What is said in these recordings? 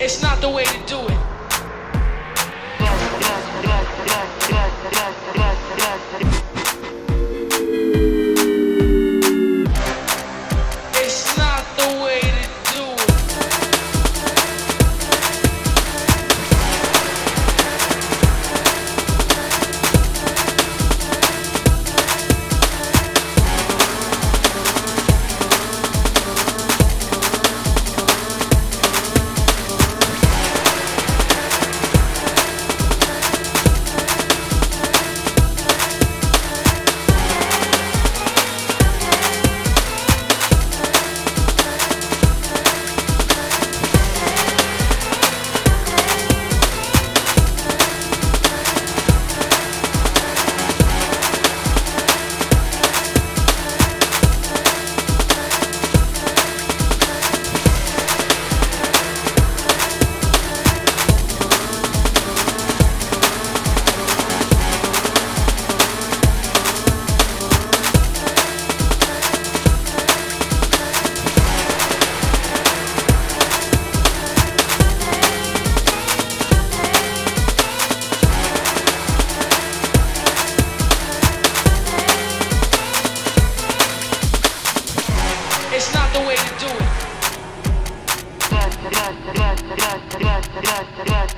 It's not the way to do it. Yes, yes, yes,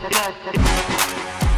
Gracias.